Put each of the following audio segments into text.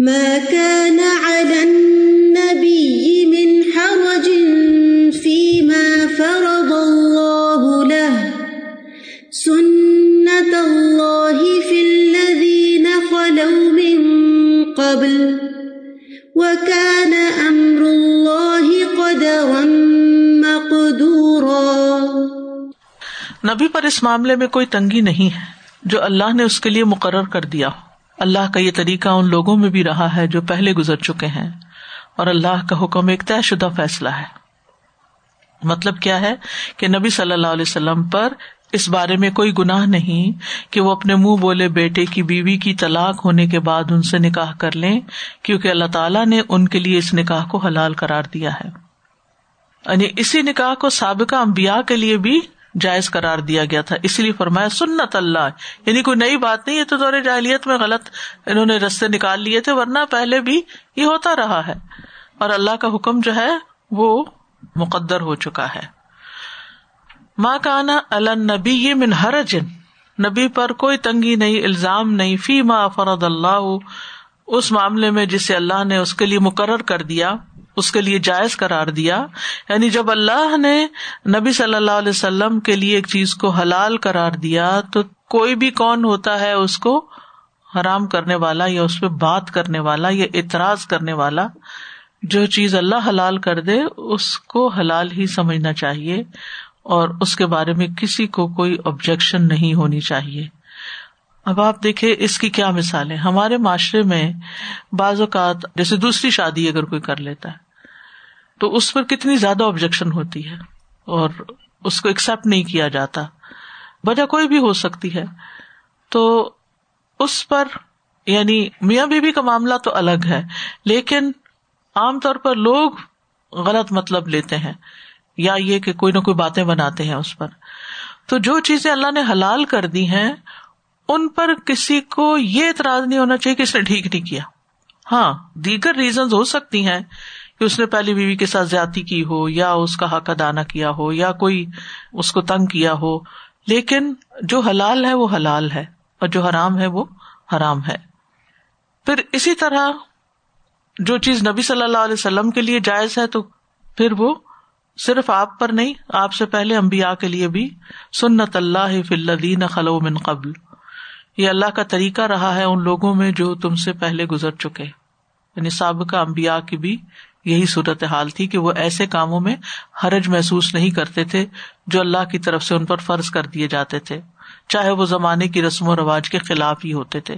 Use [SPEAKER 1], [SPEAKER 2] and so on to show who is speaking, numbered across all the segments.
[SPEAKER 1] ما كان على النبي من حرج فيما فرض الله له. سنة الله في الذين خلوا من قبل. وكان أمر الله قدرا مقدورا.
[SPEAKER 2] نبی پر اس معاملے میں کوئی تنگی نہیں ہے جو اللہ نے اس کے لیے مقرر کر دیا ہو۔ اللہ کا یہ طریقہ ان لوگوں میں بھی رہا ہے جو پہلے گزر چکے ہیں اور اللہ کا حکم ایک طے شدہ فیصلہ ہے۔ مطلب کیا ہے کہ نبی صلی اللہ علیہ وسلم پر اس بارے میں کوئی گناہ نہیں کہ وہ اپنے منہ بولے بیٹے کی بیوی کی طلاق ہونے کے بعد ان سے نکاح کر لیں، کیونکہ اللہ تعالیٰ نے ان کے لیے اس نکاح کو حلال قرار دیا ہے۔ یعنی اسی نکاح کو سابقہ امبیا کے لیے بھی جائز قرار دیا گیا تھا۔ اس لیے فرمایا، سنت اللہ۔ یعنی کوئی نئی بات نہیں، یہ تو دور جاہلیت میں غلط، انہوں نے رستے نکال لیے تھے، ورنہ پہلے بھی یہ ہوتا رہا ہے۔ اور اللہ کا حکم جو ہے، وہ مقدر ہو چکا ہے۔ ماں کانا النبی یہ من جن نبی پر کوئی تنگی نہیں، الزام نہیں۔ فی ما فرد اللہ اس معاملے میں جسے اللہ نے اس کے لیے مقرر کر دیا۔ اس کے لیے جائز قرار دیا۔ یعنی جب اللہ نے نبی صلی اللہ علیہ وسلم کے لیے ایک چیز کو حلال قرار دیا تو کوئی بھی کون ہوتا ہے اس کو حرام کرنے والا یا اس پہ بات کرنے والا یا اعتراض کرنے والا۔ جو چیز اللہ حلال کر دے اس کو حلال ہی سمجھنا چاہیے اور اس کے بارے میں کسی کو کوئی آبجیکشن نہیں ہونی چاہیے۔ اب آپ دیکھے اس کی کیا مثال ہے ہمارے معاشرے میں بعض اوقات جیسے دوسری شادی اگر کوئی کر لیتا ہے، تو اس پر کتنی زیادہ آبجیکشن ہوتی ہے اور اس کو ایکسپٹ نہیں کیا جاتا۔ وجہ کوئی بھی ہو سکتی ہے۔ تو اس پر یعنی میاں بیوی کا معاملہ تو الگ ہے، لیکن عام طور پر لوگ غلط مطلب لیتے ہیں یا یہ کہ کوئی نہ کوئی باتیں بناتے ہیں اس پر۔ تو جو چیزیں اللہ نے حلال کر دی ہیں ان پر کسی کو یہ اعتراض نہیں ہونا چاہیے کہ اس نے ٹھیک نہیں کیا۔ ہاں دیگر ریزن ہو سکتی ہیں کہ اس نے پہلی بیوی کے ساتھ زیادتی کی ہو، یا اس کا حق ادا نہ کیا ہو، یا کوئی اس کو تنگ کیا ہو۔ لیکن جو حلال ہے وہ حلال ہے، اور جو حرام ہے وہ حرام ہے۔ پھر اسی طرح جو چیز نبی صلی اللہ علیہ وسلم کے لیے جائز ہے تو پھر وہ صرف آپ پر نہیں، آپ سے پہلے امبیا کے لیے بھی سنت اللہ فلدین خلو من قبل۔ یہ اللہ کا طریقہ رہا ہے ان لوگوں میں جو تم سے پہلے گزر چکے۔ یعنی سابقہ امبیا کی بھی یہی صورت حال تھی کہ وہ ایسے کاموں میں حرج محسوس نہیں کرتے تھے جو اللہ کی طرف سے ان پر فرض کر دیے جاتے تھے، چاہے وہ زمانے کی رسم و رواج کے خلاف ہی ہوتے تھے۔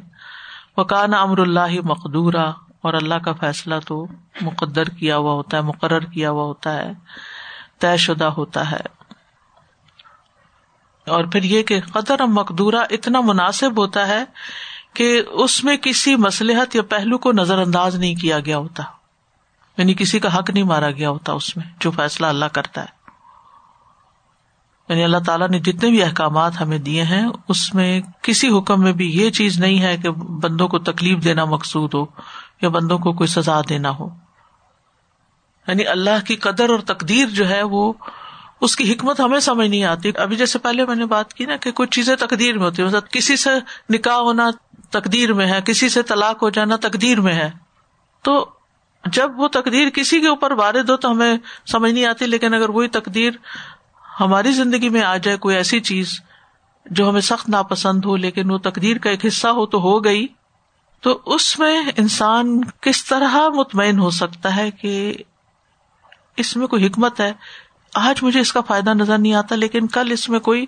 [SPEAKER 2] وہ کان امر اللہ مقدورہ اور اللہ کا فیصلہ تو مقدر کیا ہوا ہوتا ہے، مقرر کیا ہوا ہوتا ہے، طے شدہ ہوتا ہے۔ اور پھر یہ کہ قطر مقدورہ اتنا مناسب ہوتا ہے کہ اس میں کسی مسلحت یا پہلو کو نظر انداز نہیں کیا گیا ہوتا۔ یعنی کسی کا حق نہیں مارا گیا ہوتا اس میں جو فیصلہ اللہ کرتا ہے۔ یعنی اللہ تعالیٰ نے جتنے بھی احکامات ہمیں دیے ہیں، اس میں کسی حکم میں بھی یہ چیز نہیں ہے کہ بندوں کو تکلیف دینا مقصود ہو یا بندوں کو کوئی سزا دینا ہو۔ یعنی اللہ کی قدر اور تقدیر جو ہے وہ اس کی حکمت ہمیں سمجھ نہیں آتی۔ ابھی جیسے پہلے میں نے بات کی نا کہ کچھ چیزیں تقدیر میں ہوتی مطلب کسی سے نکاح ہونا تقدیر میں ہے، کسی سے طلاق ہو جانا تقدیر میں ہے۔ تو جب وہ تقدیر کسی کے اوپر وارد ہو تو ہمیں سمجھ نہیں آتی، لیکن اگر وہی تقدیر ہماری زندگی میں آ جائے، کوئی ایسی چیز جو ہمیں سخت ناپسند ہو، لیکن وہ تقدیر کا ایک حصہ ہو تو ہو گئی۔ تو اس میں انسان کس طرح مطمئن ہو سکتا ہے کہ اس میں کوئی حکمت ہے؟ آج مجھے اس کا فائدہ نظر نہیں آتا، لیکن کل اس میں کوئی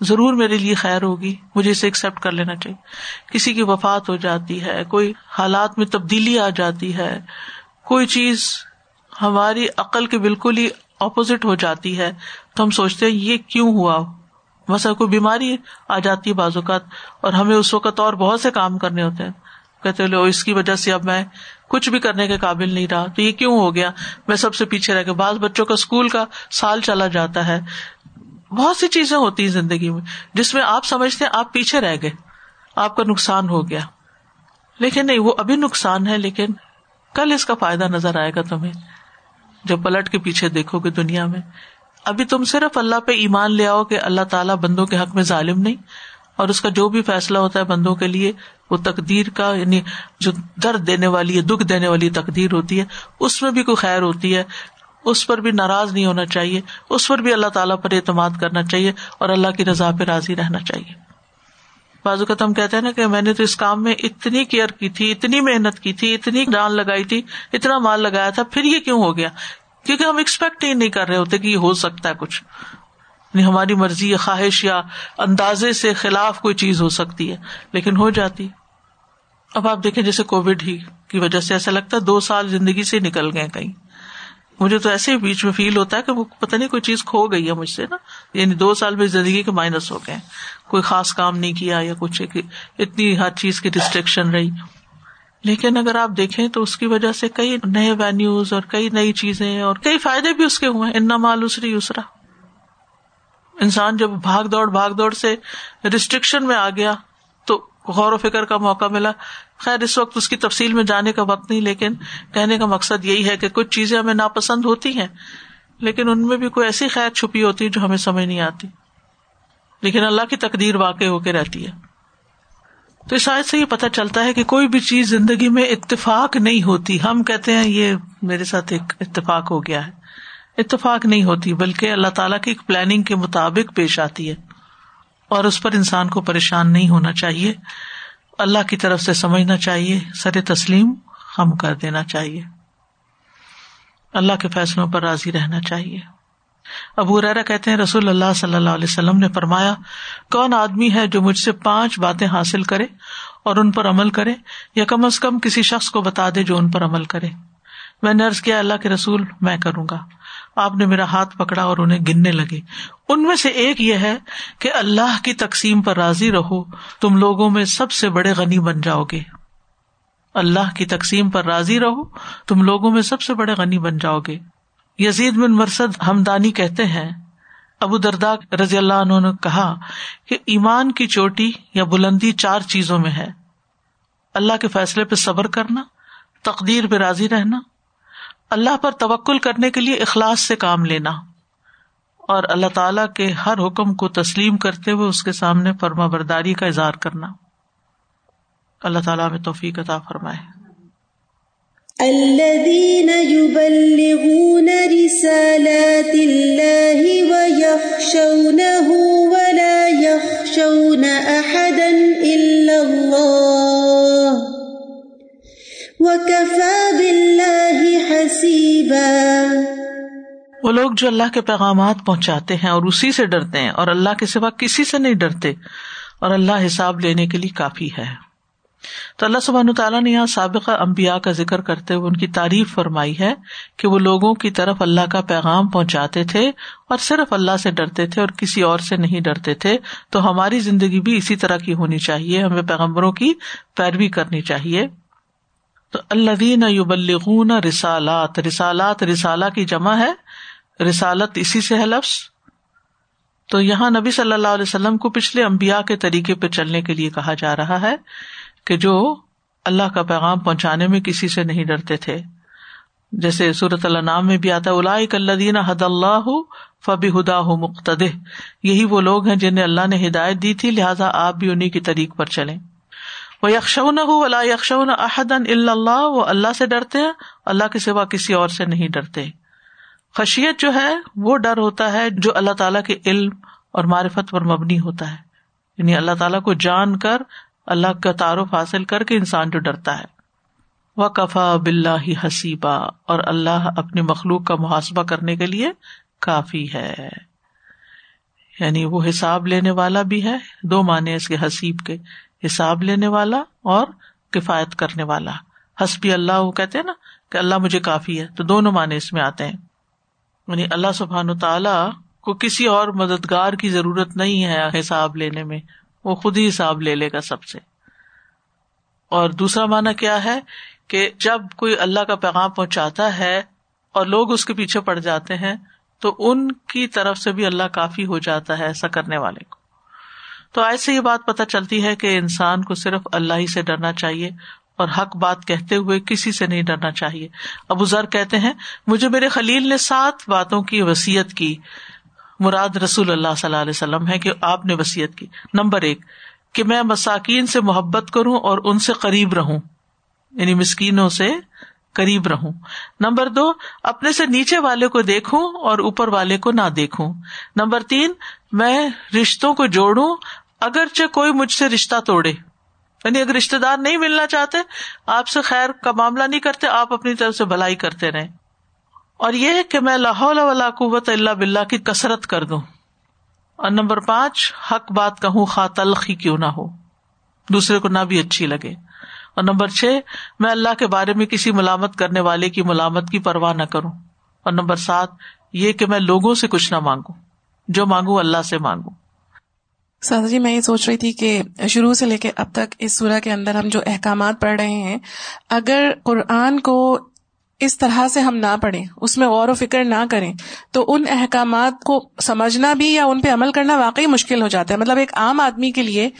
[SPEAKER 2] ضرور میرے لیے خیر ہوگی۔ مجھے اسے ایکسپٹ کر لینا چاہیے۔ کسی کی وفات ہو جاتی ہے، کوئی حالات میں تبدیلی آ جاتی ہے، کوئی چیز ہماری عقل کے بالکل ہی اپوزٹ ہو جاتی ہے، تو ہم سوچتے ہیں یہ کیوں ہوا؟ مسا کوئی بیماری آ جاتی ہے بعض اوقات، اور ہمیں اس وقت اور بہت سے کام کرنے ہوتے ہیں۔ کہتے لو، اس کی وجہ سے اب میں کچھ بھی کرنے کے قابل نہیں رہا۔ تو یہ کیوں ہو گیا؟ میں سب سے پیچھے رہ گیا بعض بچوں کا اسکول کا سال چلا جاتا ہے۔ بہت سی چیزیں ہوتی ہیں زندگی میں، جس میں آپ سمجھتے ہیں آپ پیچھے رہ گئے۔ آپ کا نقصان ہو گیا۔ لیکن نہیں، وہ ابھی نقصان ہے، لیکن کل اس کا فائدہ نظر آئے گا تمہیں۔ جب پلٹ کے پیچھے دیکھو گے دنیا میں۔ ابھی تم صرف اللہ پہ ایمان لے آؤ کہ اللہ تعالیٰ بندوں کے حق میں ظالم نہیں۔ اور اس کا جو بھی فیصلہ ہوتا ہے بندوں کے لیے، وہ تقدیر کا یعنی جو درد دینے والی ہے دکھ دینے والی تقدیر ہوتی ہے، اس میں بھی کوئی خیر ہوتی ہے۔ اس پر بھی ناراض نہیں ہونا چاہیے۔ اس پر بھی اللہ تعالیٰ پر اعتماد کرنا چاہیے اور اللہ کی رضا پہ راضی رہنا چاہیے۔ بازو کا ہم کہتے ہیں نا کہ میں نے تو اس کام میں اتنی کیئر کی تھی، اتنی محنت کی تھی، اتنی جان لگائی تھی، اتنا مال لگایا تھا، پھر یہ کیوں ہو گیا؟ کیونکہ ہم ایکسپیکٹ ہی نہیں کر رہے ہوتے کہ یہ ہو سکتا ہے کچھ۔ یعنی ہماری مرضی یا خواہش یا اندازے سے خلاف کوئی چیز ہو سکتی ہے، لیکن ہو جاتی۔ اب آپ دیکھیں جیسے کووڈ ہی کی وجہ سے ایسا لگتا ہے دو سال زندگی سے نکل گئے کہیں۔ مجھے تو ایسے ہی بیچ میں فیل ہوتا ہے کہ وہ پتہ نہیں کوئی چیز کھو گئی ہے مجھ سے نا۔ یعنی دو سال میں زندگی کے مائنس ہو گئے۔ کوئی خاص کام نہیں کیا یا کچھ اتنی ہر چیز کی ریسٹرکشن رہی۔ لیکن اگر آپ دیکھیں تو اس کی وجہ سے کئی نئے وینیوز اور کئی نئی چیزیں اور کئی فائدے بھی اس کے ہوئے ہیں۔ ان مال اسری اسرا انسان جب بھاگ دوڑ بھاگ دوڑ سے ریسٹرکشن میں آ گیا تو غور و فکر کا موقع ملا۔ خیر، اس وقت اس کی تفصیل میں جانے کا وقت نہیں، لیکن کہنے کا مقصد یہی ہے کہ کچھ چیزیں ہمیں ناپسند ہوتی ہیں، لیکن ان میں بھی کوئی ایسی خیر چھپی ہوتی ہے جو ہمیں سمجھ نہیں آتی۔ لیکن اللہ کی تقدیر واقع ہو کے رہتی ہے۔ تو اس آیت سے یہ پتا چلتا ہے کہ کوئی بھی چیز زندگی میں اتفاق نہیں ہوتی۔ ہم کہتے ہیں یہ میرے ساتھ ایک اتفاق ہو گیا ہے۔ اتفاق نہیں ہوتی، بلکہ اللہ تعالیٰ کی ایک پلاننگ کے مطابق پیش آتی ہے۔ اور اس پر انسان کو پریشان نہیں ہونا چاہیے۔ اللہ کی طرف سے سمجھنا چاہیے، سر تسلیم خم کر دینا چاہیے۔ اللہ کے فیصلوں پر راضی رہنا چاہیے۔ ابو ریرا کہتے ہیں، رسول اللہ صلی اللہ علیہ وسلم نے فرمایا، کون آدمی ہے جو مجھ سے پانچ باتیں حاصل کرے اور ان پر عمل کرے، یا کم از کم کسی شخص کو بتا دے جو ان پر عمل کرے۔ میں نرس کیا، اللہ کے رسول، میں کروں گا۔ آپ نے میرا ہاتھ پکڑا اور انہیں گننے لگے۔ ان میں سے ایک یہ ہے کہ اللہ کی تقسیم پر راضی رہو، تم لوگوں میں سب سے بڑے غنی بن جاؤ گے۔ اللہ کی تقسیم پر راضی رہو، تم لوگوں میں سب سے بڑے غنی بن جاؤ گے۔ یزید بن مرسد ہمدانی کہتے ہیں، ابو دردا رضی اللہ عنہ نے کہا کہ ایمان کی چوٹی یا بلندی چار چیزوں میں ہے۔ اللہ کے فیصلے پہ صبر کرنا، تقدیر پہ راضی رہنا اللہ پر توکل کرنے کے لیے اخلاص سے کام لینا اور اللہ تعالی کے ہر حکم کو تسلیم کرتے ہوئے اس کے سامنے فرما برداری کا اظہار کرنا۔ اللہ تعالیٰ میں توفیق عطا فرمائے۔
[SPEAKER 1] الذين يبلغون رسالات الله ويخشونه ولا يخشون أحدا إلا الله وكفى بالله
[SPEAKER 2] وہ لوگ جو اللہ کے پیغامات پہنچاتے ہیں اور اسی سے ڈرتے ہیں اور اللہ کے سوا کسی سے نہیں ڈرتے اور اللہ حساب لینے کے لیے کافی ہے۔ تو اللہ سبحان تعالیٰ نے یہاں سابقہ امبیا کا ذکر کرتے ہوئے ان کی تعریف فرمائی ہے کہ وہ لوگوں کی طرف اللہ کا پیغام پہنچاتے تھے اور صرف اللہ سے ڈرتے تھے اور کسی اور سے نہیں ڈرتے تھے۔ تو ہماری زندگی بھی اسی طرح کی ہونی چاہیے، ہمیں پیغمبروں کی پیروی کرنی چاہیے۔ تو اللہ یبلغون رسالات رسالات رسالہ کی جمع ہے۔ رسالت اسی سے ہے لفظ؟ تو یہاں نبی صلی اللہ علیہ وسلم کو پچھلے امبیا کے طریقے پہ چلنے کے لیے کہا جا رہا ہے کہ جو اللہ کا پیغام پہنچانے میں کسی سے نہیں ڈرتے تھے۔ جیسے صورت اللہ نام میں بھی آتا اللہ حد اللہ فبی ہدا ہو مقتد یہی وہ لوگ ہیں جنہیں اللہ نے ہدایت دی تھی، لہٰذا آپ بھی انہیں کی طریق پر چلے وہ یکشون ہو اللہ یکشون احدن اللہ وہ اللہ سے ڈرتے ہیں، اللہ کے سوا کسی اور سے نہیں ڈرتے۔ خشیت جو ہے وہ ڈر ہوتا ہے جو اللہ تعالیٰ کے علم اور معرفت پر مبنی ہوتا ہے۔ یعنی اللہ تعالیٰ کو جان کر اللہ کا تعارف حاصل کر کے انسان جو ڈرتا ہے۔ وہ کفا بلّہ حسیبہ اور اللہ اپنی مخلوق کا محاسبہ کرنے کے لیے کافی ہے۔ یعنی وہ حساب لینے والا بھی ہے، دو معنی اس کے حسیب کے۔ حساب لینے والا اور کفایت کرنے والا۔ حسبی اللہ وہ کہتے ہیں نا کہ اللہ مجھے کافی ہے، تو دونوں معنی اس میں آتے ہیں۔ یعنی اللہ سبحان و تعالی کو کسی اور مددگار کی ضرورت نہیں ہے حساب لینے میں، وہ خود ہی حساب لے لے گا سب سے۔ اور دوسرا مانا کیا ہے کہ جب کوئی اللہ کا پیغام پہنچاتا ہے اور لوگ اس کے پیچھے پڑ جاتے ہیں، تو ان کی طرف سے بھی اللہ کافی ہو جاتا ہے ایسا کرنے والے کو۔ تو ایسے یہ بات پتہ چلتی ہے کہ انسان کو صرف اللہ ہی سے ڈرنا چاہیے اور حق بات کہتے ہوئے کسی سے نہیں ڈرنا چاہیے۔ ابو ذر کہتے ہیں، مجھے میرے خلیل نے سات باتوں کی وسیعت کی۔ مراد رسول اللہ صلی اللہ علیہ وسلم ہے کہ آپ نے وسیعت کی۔ نمبر ایک، کہ میں مساکین سے محبت کروں اور ان سے قریب رہوں۔ یعنی مسکینوں سے قریب رہوں۔ نمبر دو، اپنے سے نیچے والے کو دیکھوں اور اوپر والے کو نہ دیکھوں۔ نمبر تین، میں رشتوں کو جوڑوں، اگرچہ کوئی مجھ سے رشتہ توڑے۔ یعنی اگر رشتے دار نہیں ملنا چاہتے، آپ سے خیر کا معاملہ نہیں کرتے، آپ اپنی طرف سے بھلائی کرتے رہے اور یہ کہ میں لاہور ولا قوت اللہ بلّہ کی کسرت کر دوں۔ اور نمبر پانچ، حق بات کہوں خا تلخی کیوں نہ ہو۔ دوسرے کو نہ بھی اچھی لگے۔ اور نمبر چھ، میں اللہ کے بارے میں کسی ملامت کرنے والے کی ملامت کی پرواہ نہ کروں۔ اور نمبر سات، یہ کہ میں لوگوں سے کچھ نہ مانگوں۔ جو مانگوں، اللہ سے مانگوں۔
[SPEAKER 3] سادہ جی میں یہ سوچ رہی تھی کہ شروع سے لے کے اب تک اس سورہ کے اندر ہم جو احکامات پڑھ رہے ہیں، اگر قرآن کو اس طرح سے ہم نہ پڑھیں، اس میں غور و فکر نہ کریں، تو ان احکامات کو سمجھنا بھی یا ان پہ عمل کرنا واقعی مشکل ہو جاتا ہے۔ مطلب ایک عام آدمی کے لیے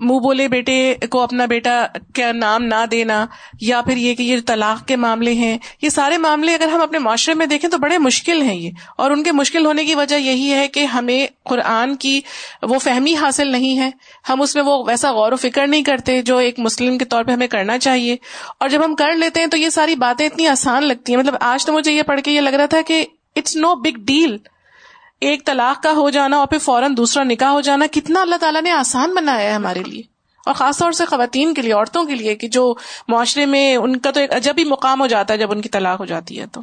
[SPEAKER 3] منہ بولے بیٹے کو اپنا بیٹا کا نام نہ دینا یا پھر یہ کہ یہ طلاق کے معاملے ہیں، یہ سارے معاملے اگر ہم اپنے معاشرے میں دیکھیں تو بڑے مشکل ہیں یہ۔ اور ان کے مشکل ہونے کی وجہ یہی ہے کہ ہمیں قرآن کی وہ فہمی حاصل نہیں ہے۔ ہم اس میں وہ ویسا غور و فکر نہیں کرتے جو ایک مسلم کے طور پہ ہمیں کرنا چاہیے۔ اور جب ہم کر لیتے ہیں تو یہ ساری باتیں اتنی آسان لگتی ہیں۔ مطلب آج تو مجھے یہ پڑھ کے یہ لگ رہا تھا کہ اٹس نو بگ ڈیل ایک طلاق کا ہو جانا اور پھر فوراً دوسرا نکاح ہو جانا، کتنا اللہ تعالیٰ نے آسان بنایا ہے ہمارے لیے۔ اور خاص طور سے خواتین کے لیے، عورتوں کے لیے، کہ جو معاشرے میں ان کا تو ایک عجب ہی مقام ہو جاتا ہے جب ان کی طلاق ہو جاتی ہے تو۔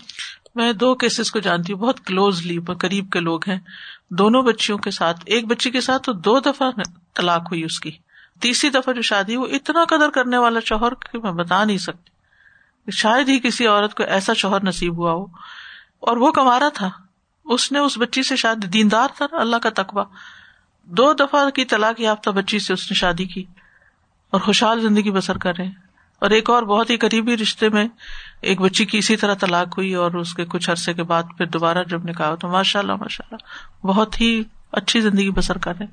[SPEAKER 2] میں دو کیسز کو جانتی ہوں، بہت کلوزلی قریب کے لوگ ہیں۔ دونوں بچیوں کے ساتھ، ایک بچی کے ساتھ تو دو دفعہ طلاق ہوئی اس کی۔ تیسری دفعہ جو شادی وہ اتنا قدر کرنے والا شوہر کہ میں بتا نہیں سکتی۔ شاید ہی کسی عورت کو ایسا شوہر نصیب ہوا ہو۔ اور وہ کما رہا تھا۔ اس نے اس بچی سے شادی دیندار تھا اللہ کا تقبہ دو دفعہ کی طلاق یافتہ بچی سے اس نے شادی کی اور خوشحال زندگی بسر کر رہے اور ایک اور بہت ہی قریبی رشتے میں ایک بچی کی اسی طرح طلاق ہوئی اور اس کے کچھ عرصے کے بعد پھر دوبارہ جب نے کہا تو ماشاء اللہ ماشاء اللہ بہت ہی اچھی زندگی بسر کر رہے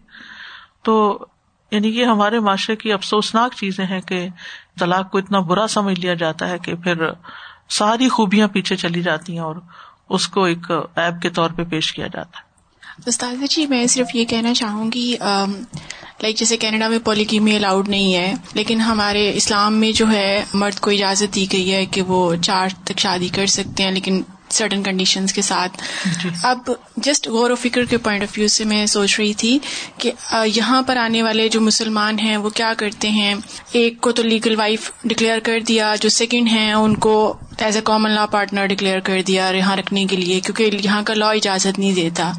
[SPEAKER 2] تو یعنی یہ ہمارے معاشرے کی افسوسناک چیزیں ہیں کہ طلاق کو اتنا برا سمجھ لیا جاتا ہے کہ پھر ساری خوبیاں پیچھے چلی جاتی ہیں اور اس کو ایک ایپ کے طور پہ پیش کیا جاتا ہے۔
[SPEAKER 4] استاد جی میں صرف یہ کہنا چاہوں گی لائک جیسے کینیڈا میں پولیگیمی الاؤڈ نہیں ہے لیکن ہمارے اسلام میں جو ہے مرد کو اجازت دی گئی ہے کہ وہ چار تک شادی کر سکتے ہیں لیکن سرٹن کنڈیشنز کے ساتھ۔ جی۔ اب جسٹ غور و فکر کے پوائنٹ آف ویو سے میں سوچ رہی تھی کہ یہاں پر آنے والے جو مسلمان ہیں وہ کیا کرتے ہیں؟ ایک کو تو لیگل وائف ڈکلیئر کر دیا جو سیکنڈ ہیں ان کو as a common law partner declare کر دیا یہاں رکھنے کے لیے، کیونکہ یہاں کا لا اجازت نہیں دیتا۔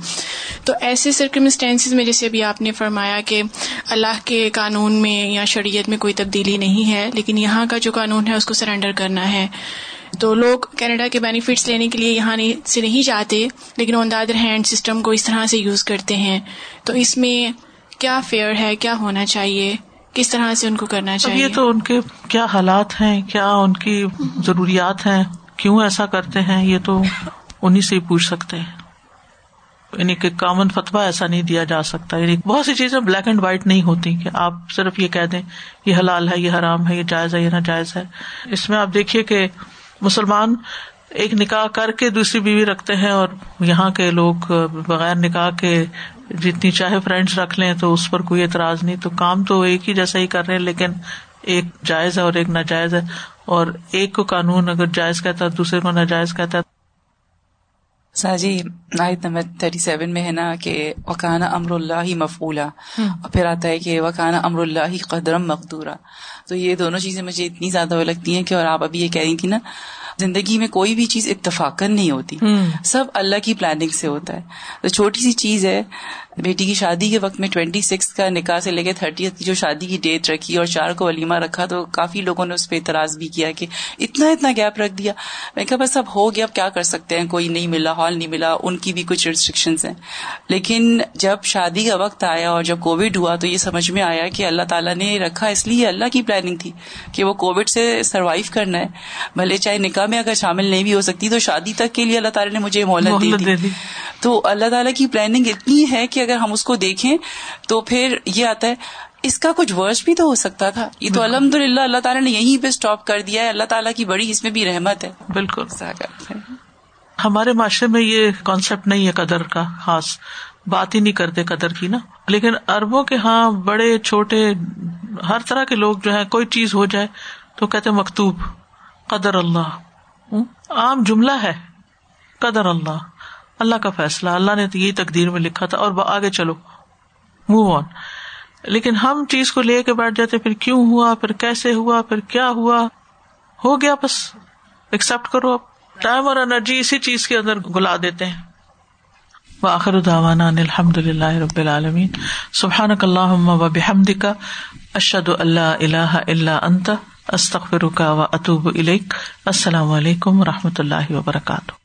[SPEAKER 4] تو ایسے سرکمسٹینسز میں، جیسے ابھی آپ نے فرمایا کہ اللہ کے قانون میں یا شریعت میں کوئی تبدیلی نہیں ہے، لیکن یہاں کا جو قانون ہے، اس کو سرینڈر کرنا ہے۔ تو لوگ کینیڈا کے بینیفٹس لینے کے لیے یہاں سے نہیں جاتے، لیکن on the other hand system کو اس طرح سے یوز کرتے ہیں۔ تو اس میں کیا فیئر ہے، کیا ہونا چاہیے؟ کس طرح سے ان کو کرنا چاہیے
[SPEAKER 2] یہ تو ان کے کیا حالات ہیں کیا ان کی ضروریات ہیں؟ کیوں ایسا کرتے ہیں؟ یہ تو انہیں سے ہی پوچھ سکتے ہیں۔ یعنی کہ کامن فتوا ایسا نہیں دیا جا سکتا۔ یعنی بہت سی چیزیں بلیک اینڈ وائٹ نہیں ہوتی کہ آپ صرف یہ کہہ دیں یہ حلال ہے یہ حرام ہے یہ جائز ہے یہ ناجائز ہے۔ اس میں آپ دیکھیے کہ مسلمان ایک نکاح کر کے دوسری بیوی رکھتے ہیں اور یہاں کے لوگ بغیر نکاح کے جتنی چاہے فرینڈس رکھ لیں، تو اس پر کوئی اعتراض نہیں۔ تو کام تو ایک ہی جیسا ہی کر رہے ہیں، لیکن ایک جائز ہے اور ایک ناجائز ہے۔ اور ایک کو قانون اگر جائز کہتا ہے، دوسرے کو ناجائز کہتا ہے
[SPEAKER 5] جی آیت نمبر تھرٹی سیون میں ہے نا کہ وکانا امر اللہ مفولا اور پھر آتا ہے کہ وکانا امر اللہ قدرم مقدورہ تو یہ دونوں چیزیں مجھے اتنی زیادہ وہ لگتی ہیں کہ اور آپ ابھی یہ کہہ رہی تھی نا زندگی میں کوئی بھی چیز اتفاق نہیں ہوتی۔ سب اللہ کی پلاننگ سے ہوتا ہے۔ تو چھوٹی سی چیز ہے بیٹی کی شادی کے وقت میں ٹوینٹی سکس کا نکاح سے لے کے تھرٹی کی جو شادی کی ڈیٹ رکھی اور چار کو ولیمہ رکھا تو کافی لوگوں نے اس پہ اعتراض بھی کیا کہ اتنا اتنا گیپ رکھ دیا۔ میں کہا بس اب ہو گیا اب کیا کر سکتے ہیں؟ کوئی نہیں ملا ہال نہیں ملا ان کی بھی کچھ ریسٹرکشنز ہیں۔ لیکن جب شادی کا وقت آیا اور جب کووڈ ہوا تو یہ سمجھ میں آیا کہ اللہ تعالیٰ نے رکھا اس لیے اللہ کی پلاننگ تھی کہ وہ کووڈ سے سروائو کرنا ہے۔ بھلے چاہے نکاح میں اگر شامل نہیں بھی ہو سکتی تو شادی تک کے لیے اللہ تعالیٰ نے مجھے مہلت دی۔ تو اللہ تعالیٰ کی پلاننگ اتنی ہے کہ اگر ہم اس کو دیکھیں تو پھر یہ آتا ہے اس کا کچھ ورس بھی تو ہو سکتا تھا۔ یہ تو الحمد للہ اللہ تعالیٰ نے یہیں پہ اسٹاپ کر دیا ہے۔ اللہ تعالیٰ کی بڑی اس میں بھی رحمت ہے۔
[SPEAKER 2] بالکل۔ ہمارے معاشرے میں یہ کانسیپٹ نہیں ہے قدر کا خاص بات ہی نہیں کرتے قدر کی نا۔ لیکن اربوں کے ہاں بڑے چھوٹے ہر طرح کے لوگ جو ہے کوئی چیز ہو جائے تو کہتے مکتوب قدر اللہ۔ عام جملہ ہے قدر اللہ۔ اللہ کا فیصلہ، اللہ نے تو یہی تقدیر میں لکھا تھا اور آگے چلو۔ موو آن لیکن ہم چیز کو لے کے بیٹھ جاتے، پھر کیوں ہوا، پھر کیسے ہوا، پھر کیا ہوا؟ ہو گیا بس۔ ایکسپٹ کرو اب۔ ٹائم اور انرجی اسی چیز کے اندر گلا دیتے ہیں۔ وآخر دعوانا الحمد للہ رب العالمین۔ سبحانک اللہم و بحمدک۔ اشہد اللہ الہ الا انت۔ استغفرک و اتوب الیک۔ السلام علیکم و رحمۃ اللہ وبرکاتہ۔